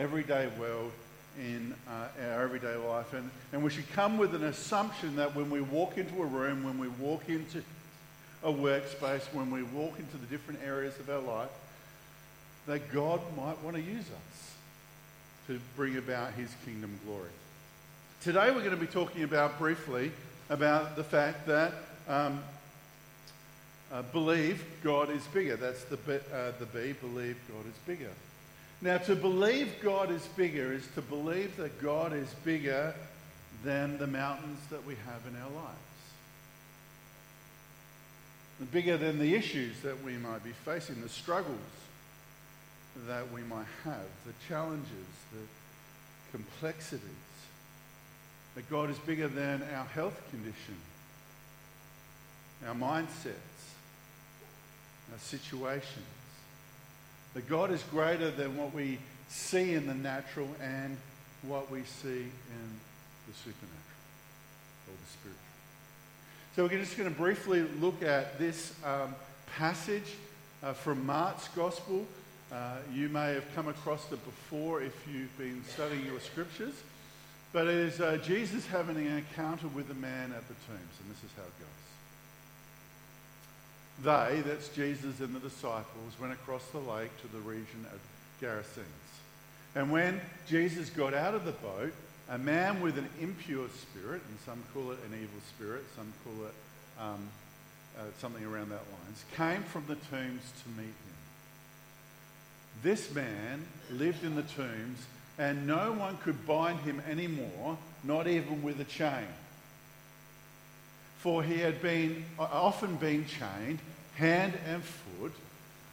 everyday world, in uh, our everyday life. And, and we should come with an assumption that when we walk into a room, when we walk into a workspace, when we walk into the different areas of our life, that God might want to use us to bring about his kingdom glory. Today we're going to be talking about briefly about the fact that um, uh, believe God is bigger. That's the uh, the B, believe God is bigger. Now, to believe God is bigger is to believe that God is bigger than the mountains that we have in our lives. And bigger than the issues that we might be facing, the struggles that we might have, the challenges, the complexities. That God is bigger than our health condition, our mindsets, our situations. That God is greater than what we see in the natural and what we see in the supernatural or the spiritual. So we're just going to briefly look at this um, passage uh, from Mark's Gospel. Uh, you may have come across it before if you've been studying your scriptures. But it is uh, Jesus having an encounter with a man at the tombs, and this is how it goes. They, that's Jesus and the disciples, went across the lake to the region of Gerasenes. And when Jesus got out of the boat, a man with an impure spirit, and some call it an evil spirit, some call it um, uh, something around that lines, came from the tombs to meet him. This man lived in the tombs, and no one could bind him anymore, not even with a chain for he had been uh, often been chained hand and foot,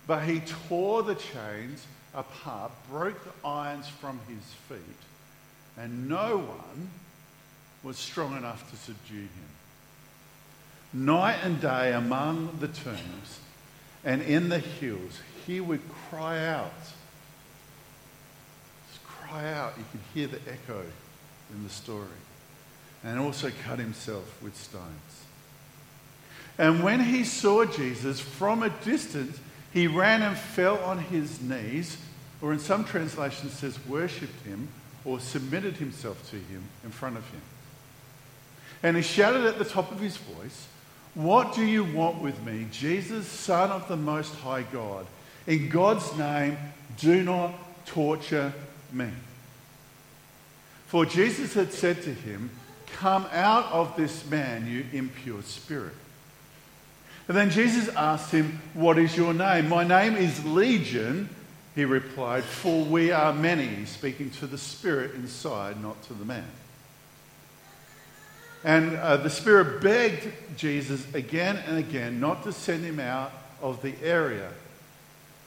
but he tore the chains apart, broke the irons from his feet, and no one was strong enough to subdue him. Night and day among the tombs and in the hills, he would cry out. Just cry out. You can hear the echo in the story and also cut himself with stones. And when he saw Jesus from a distance, he ran and fell on his knees, or in some translations says worshipped him or submitted himself to him in front of him. And he shouted at the top of his voice, What do you want with me, Jesus, Son of the Most High God? In God's name, do not torture me. For Jesus had said to him, Come out of this man, you impure spirit. And then Jesus asked him, What is your name? My name is Legion, he replied, for we are many, speaking to the spirit inside, not to the man. And uh, the spirit begged Jesus again and again not to send him out of the area.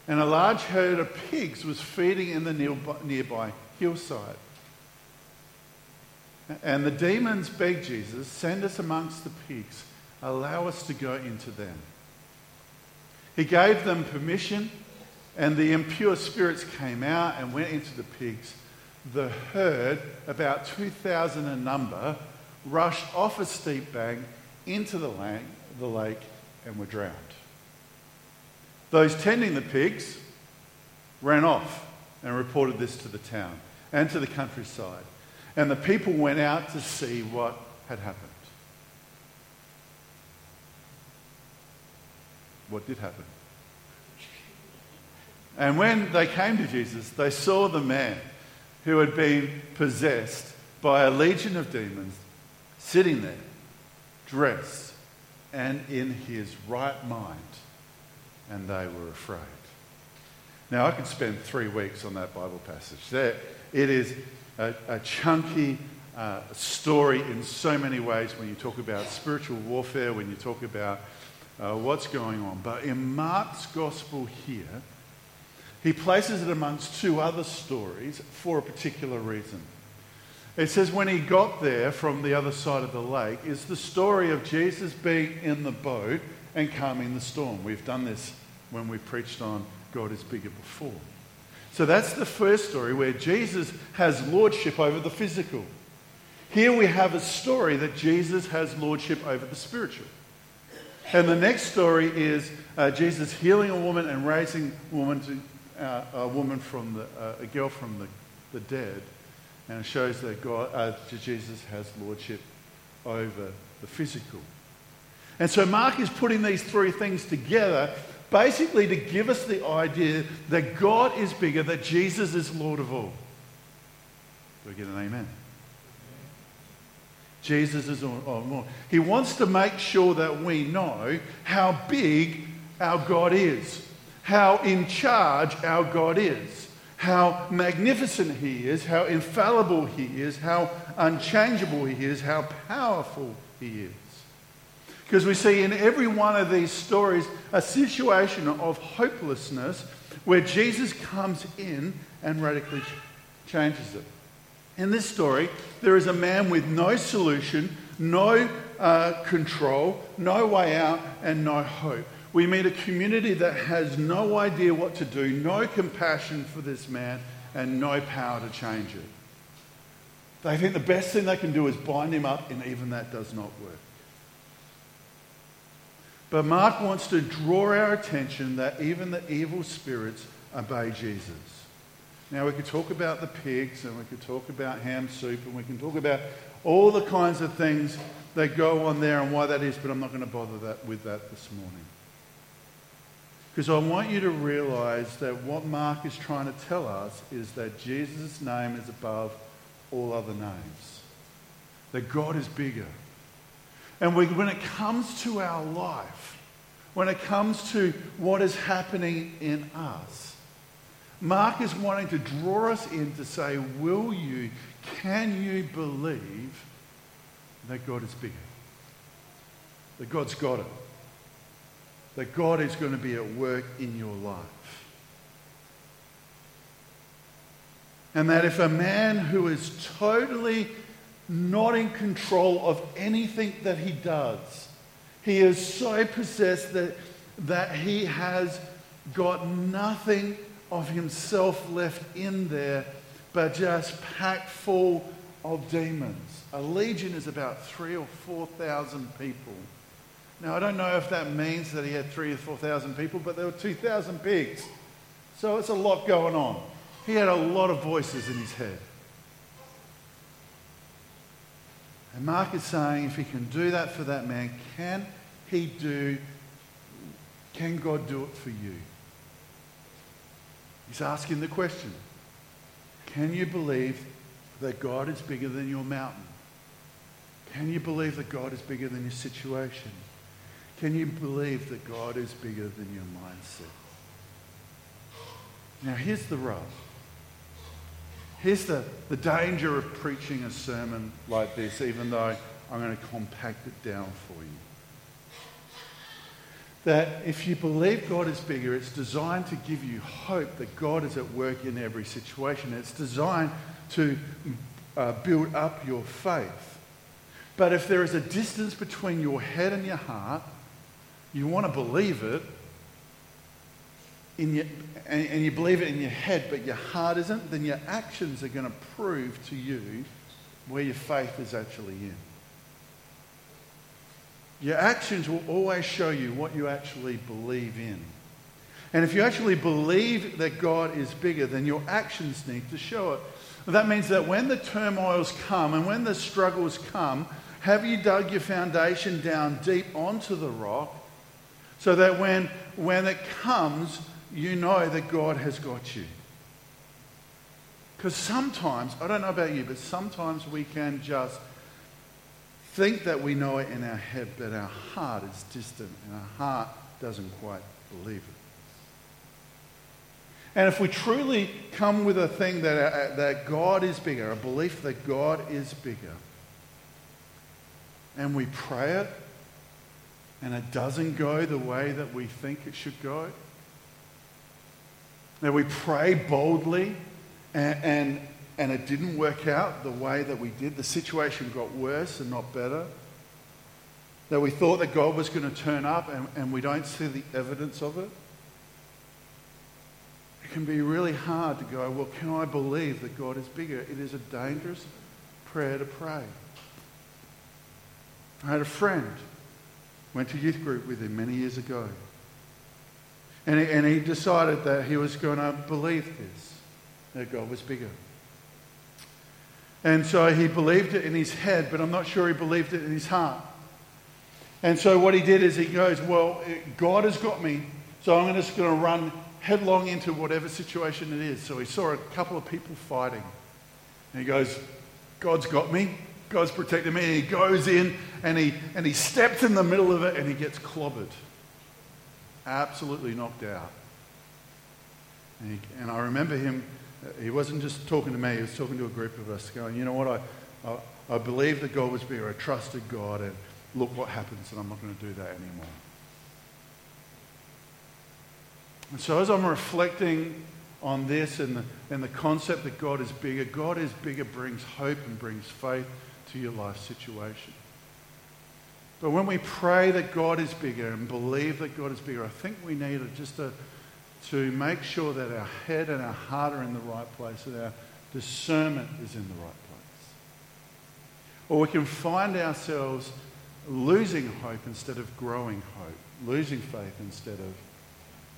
And a large herd of pigs was feeding in the nearby hillside. And the demons begged Jesus, Send us amongst the pigs. Allow us to go into them. He gave them permission, and the impure spirits came out and went into the pigs. The herd, about 2,000 in number, rushed off a steep bank into the lake, the lake and were drowned. Those tending the pigs ran off and reported this to the town and to the countryside. And the people went out to see what had happened. what did happen. And when they came to Jesus, they saw the man who had been possessed by a legion of demons sitting there, dressed and in his right mind, and they were afraid. Now, I could spend three weeks on that Bible passage. There, it is a, a chunky uh, story in so many ways when you talk about spiritual warfare, when you talk about uh, what's going on. But in Mark's gospel here, he places it amongst two other stories for a particular reason. It says when he got there from the other side of the lake is the story of Jesus being in the boat and calming the storm. We've done this when we preached on God is bigger before. So that's the first story where Jesus has lordship over the physical. Here we have a story that Jesus has lordship over the spiritual. And the next story is uh, Jesus healing a woman and raising a woman, to, uh, a woman from the, uh, a girl from the the dead, and it shows that God, uh, Jesus has lordship over the physical. And so Mark is putting these three things together basically to give us the idea that God is bigger, that Jesus is Lord of all. Do we get an amen? Jesus is Lord. He wants to make sure that we know how big our God is, how in charge our God is, how magnificent He is, how infallible He is, how unchangeable He is, how powerful He is. Because we see in every one of these stories a situation of hopelessness where Jesus comes in and radically changes it. In this story, there is a man with no solution, no uh, control, no way out, and no hope. We meet a community that has no idea what to do, no compassion for this man, and no power to change it. They think the best thing they can do is bind him up, and even that does not work. But Mark wants to draw our attention that even the evil spirits obey Jesus. Now, we could talk about the pigs and we could talk about ham soup and we can talk about all the kinds of things that go on there and why that is, but I'm not going to bother that, with that this morning. Because I want you to realize that what Mark is trying to tell us is that Jesus' name is above all other names, that God is bigger. And we, when it comes to our life, when it comes to what is happening in us, Mark is wanting to draw us in to say, Will you, can you believe that God is bigger? That God's got it? That God is going to be at work in your life? And that if a man who is totally not in control of anything that he does. He is so possessed that, that he has got nothing of himself left in there, but just packed full of demons. A legion is about three or four thousand people. Now, I don't know if that means that he had three or four thousand people, but there were 2,000 pigs. So it's a lot going on. He had a lot of voices in his head. And Mark is saying if he can do that for that man, can he do, can God do it for you? He's asking the question Can you believe that God is bigger than your mountain? Can you believe that God is bigger than your situation? Can you believe that God is bigger than your mindset? Now, here's the rub. Here's the, the danger of preaching a sermon like this, even though I'm going to compact it down for you. That if you believe God is bigger, it's designed to give you hope that God is at work in every situation. It's designed to uh, build up your faith. But if there is a distance between your head and your heart, you want to believe it, in your, and, and you believe it in your head, but your heart isn't, then your actions are going to prove to you where your faith is actually in. Your actions will always show you what you actually believe in. And if you actually believe that God is bigger, then your actions need to show it. That means that when the turmoils come and when the struggles come, have you dug your foundation down deep onto the rock so that when, when it comes, you know that God has got you. Because sometimes, I don't know about you, but sometimes we can just think that we know it in our head, but our heart is distant and our heart doesn't quite believe it. And if we truly come with a thing that, uh, that God is bigger, a belief that God is bigger, and we pray it, and it doesn't go the way that we think it should go, now we pray boldly and, and, and it didn't work out the way that we did. The situation got worse and not better. That we thought that God was going to turn up and, and we don't see the evidence of it. It can be really hard to go, well, can I believe that God is bigger? It is a dangerous prayer to pray. I had a friend, went to youth group with him many years ago. And he, and he decided that he was going to believe this, that God was bigger. And so he believed it in his head, but I'm not sure he believed it in his heart. And so what he did is he goes, Well, God has got me, so I'm just going to run headlong into whatever situation it is. So he saw a couple of people fighting. And he goes, God's got me. God's protected me. And he goes in and he, and he steps in the middle of it and he gets clobbered. Absolutely knocked out. And, he, and I remember him, he wasn't just talking to me, he was talking to a group of us, going, You know what? I, I, I believe that God was bigger. I trusted God. And look what happens, and I'm not going to do that anymore. And so, as I'm reflecting on this and the, and the concept that God is bigger, God is bigger brings hope and brings faith to your life situation. But when we pray that God is bigger and believe that God is bigger, I think we need just to, to make sure that our head and our heart are in the right place, that our discernment is in the right place. Or we can find ourselves losing hope instead of growing hope, losing faith instead of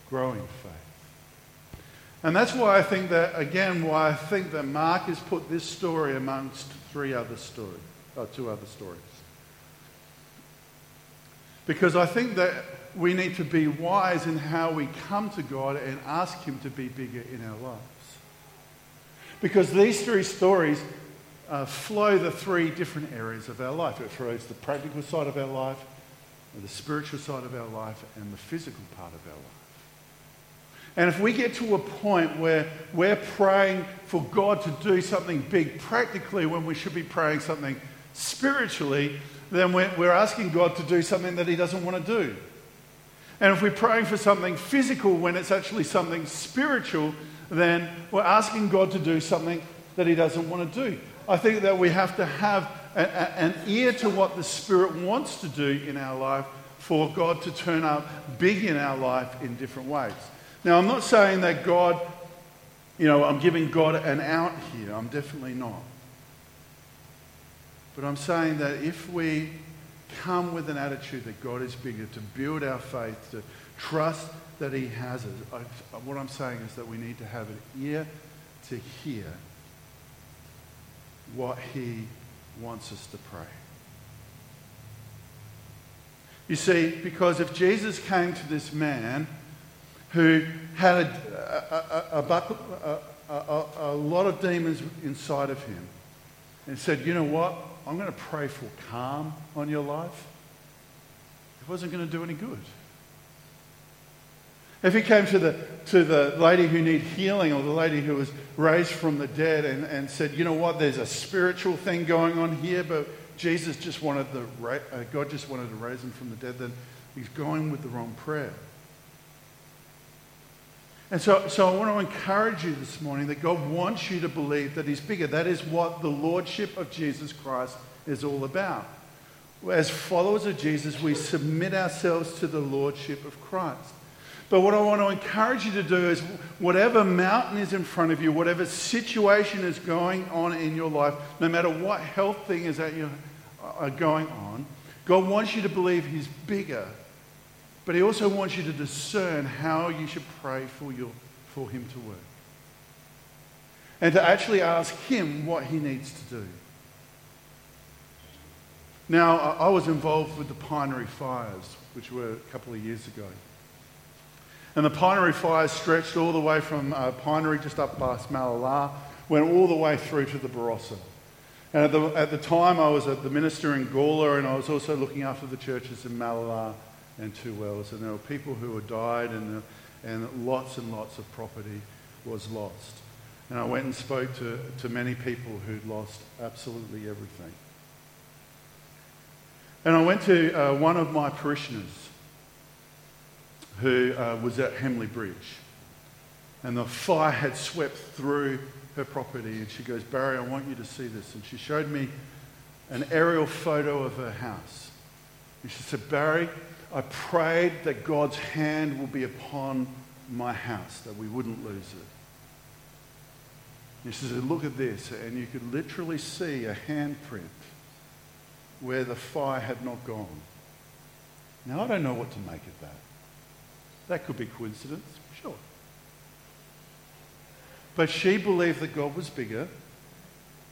growing faith. And that's why I think that, again, why I think that Mark has put this story amongst three other stories, or uh, two other stories. Because I think that we need to be wise in how we come to God and ask Him to be bigger in our lives. Because these three stories uh, flow the three different areas of our life. It flows the practical side of our life, the spiritual side of our life, and the physical part of our life. And if we get to a point where we're praying for God to do something big practically when we should be praying something spiritually, then we're, asking God to do something that He doesn't want to do. And if we're praying for something physical when it's actually something spiritual, then we're asking God to do something that He doesn't want to do. I think that we have to have a, a, an ear to what the Spirit wants to do in our life for God to turn up big in our life in different ways. Now, I'm not saying that God, you know, I'm giving God an out here. I'm definitely not. But I'm saying that if we come with an attitude that God is bigger, to build our faith, to trust that He has us, I, what I'm saying is that we need to have an ear to hear what he wants us to pray. You see, because if Jesus came to this man who had a, a, a, a, lot of demons inside of him and said, You know what? I'm going to pray for calm on your life, it wasn't going to do any good. If he came to the, to the lady who needed healing or the lady who was raised from the dead and, and said, you know what, there's a spiritual thing going on here, but Jesus just wanted the, uh, God just wanted to raise him from the dead, then he's going with the wrong prayer. And so, so I want to encourage you this morning that God wants you to believe that he's bigger. That is what the lordship of Jesus Christ is all about. As followers of Jesus, we submit ourselves to the lordship of Christ. But what I want to encourage you to do is whatever mountain is in front of you, whatever situation is going on in your life, no matter what health thing is that you are going on, God wants you to believe He's bigger. But He also wants you to discern how you should pray for, your, for Him to work. And to actually ask Him what He needs to do. Now, I was involved with the Pinery Fires, which were a couple of years ago. And the pinery fires stretched all the way from uh, Pinery just up past Mallala, went all the way through to the Barossa. And at the, at the time, I was the minister in Gawler, and I was also looking after the churches in Mallala and Two Wells. And there were people who had died, and, uh, and lots and lots of property was lost. And I went and spoke to, to many people who'd lost absolutely everything. And I went to uh, one of my parishioners who uh, was at Hamley Bridge. And the fire had swept through her property. And she goes, Barry, I want you to see this. And she showed me an aerial photo of her house. And she said, Barry, I prayed that God's hand will be upon my house, that we wouldn't lose it. And she Look at this. And you could literally see a handprint where the fire had not gone. Now, I don't know what to make of that. That could be coincidence, sure. But she believed that God was bigger,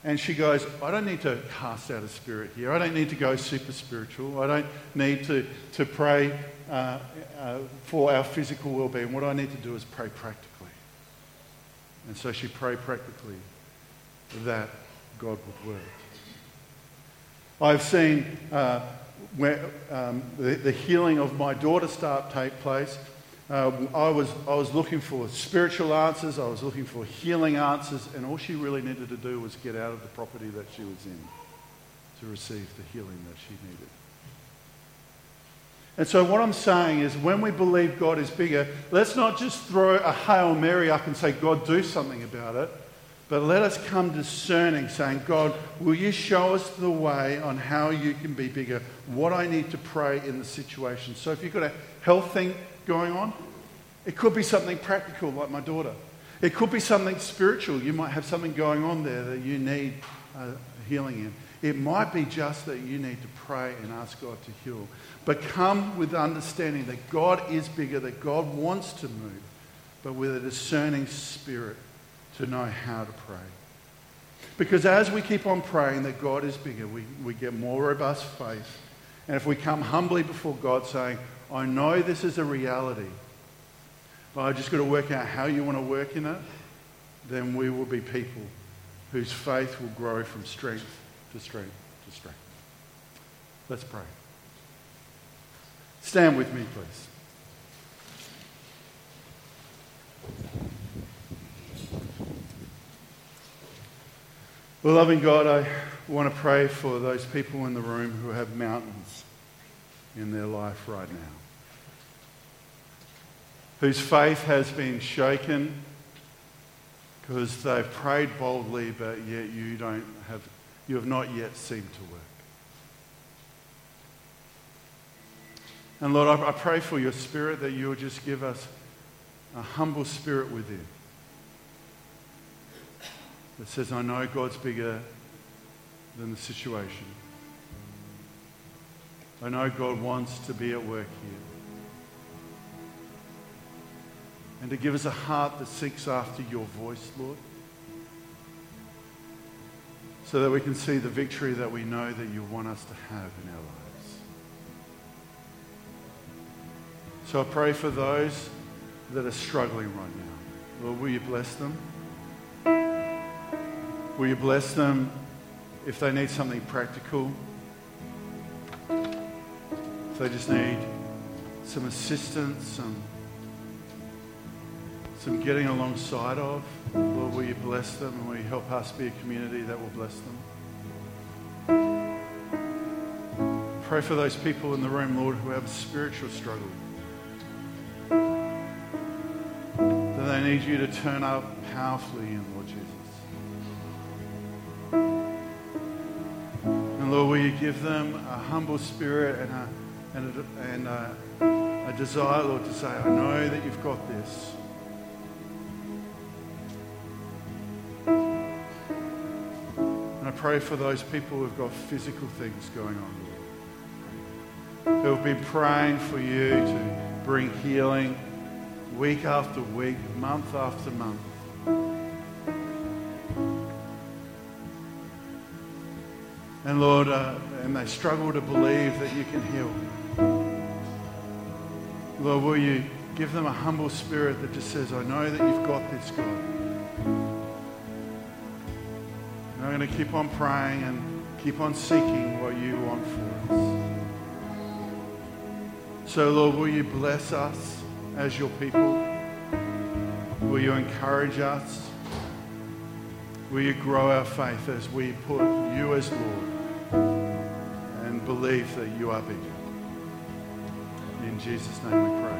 And she goes, I don't need to cast out a spirit here. I don't need to go super spiritual. I don't need to, to pray uh, uh, for our physical well being. What I need to do is pray practically. And so she prayed practically that God would work. I've seen uh, where, um, the, the, healing of my daughter start take place. Uh, I, was, I was looking for spiritual answers, I was looking for healing answers, and all she really needed to do was get out of the property that she was in to receive the healing that she needed. And so, what I'm saying is, when we believe God is bigger, let's not just throw a Hail Mary up and say, God, do something about it. But let us come discerning, saying, God, will you show us the way on how you can be bigger, what I need to pray in the situation? So if you've got a health thing going on, it could be something practical like my daughter. It could be something spiritual. You might have something going on there that you need uh, healing in. It might be just that you need to pray and ask God to heal. But come with understanding that God is bigger, that God wants to move, but with a discerning spirit to know how to pray. Because as we keep on praying that God is bigger, we, we get more robust faith. And if we come humbly before God saying, I know this is a reality, but I just got to work out how you want to work in it, then we will be people whose faith will grow from strength to strength to strength. Let's pray. Stand with me, please. Well, loving God, I want to pray for those people in the room who have mountains in their life right now, whose faith has been shaken because they've prayed boldly, but yet you don't have, you have not yet seemed to work. And Lord, I pray for your spirit that you will just give us a humble spirit within that says, I know God's bigger than the situation. I know God wants to be at work here. And to give us a heart that seeks after your voice, Lord, so that we can see the victory that we know that you want us to have in our lives. So I pray for those that are struggling right now. Lord, will you bless them? Will you bless them if they need something practical? If they just need some assistance, some, some getting alongside of, Lord, will you bless them and will you help us be a community that will bless them? Pray for those people in the room, Lord, who have a spiritual struggle. That they need you to turn up powerfully in, Lord Jesus. Lord, will you give them a humble spirit and a, and a, and a, a desire, Lord, to say, I know that you've got this. And I pray for those people who've got physical things going on, Lord, who have been praying for you to bring healing week after week, month after month. And Lord, uh, and they struggle to believe that you can heal. Lord, will you give them a humble spirit that just says, I know that you've got this, God. And I'm going to keep on praying and keep on seeking what you want for us. So, Lord, will you bless us as your people? Will you encourage us? Will you grow our faith as we put you as Lord believe that you are bigger? In Jesus' name we pray.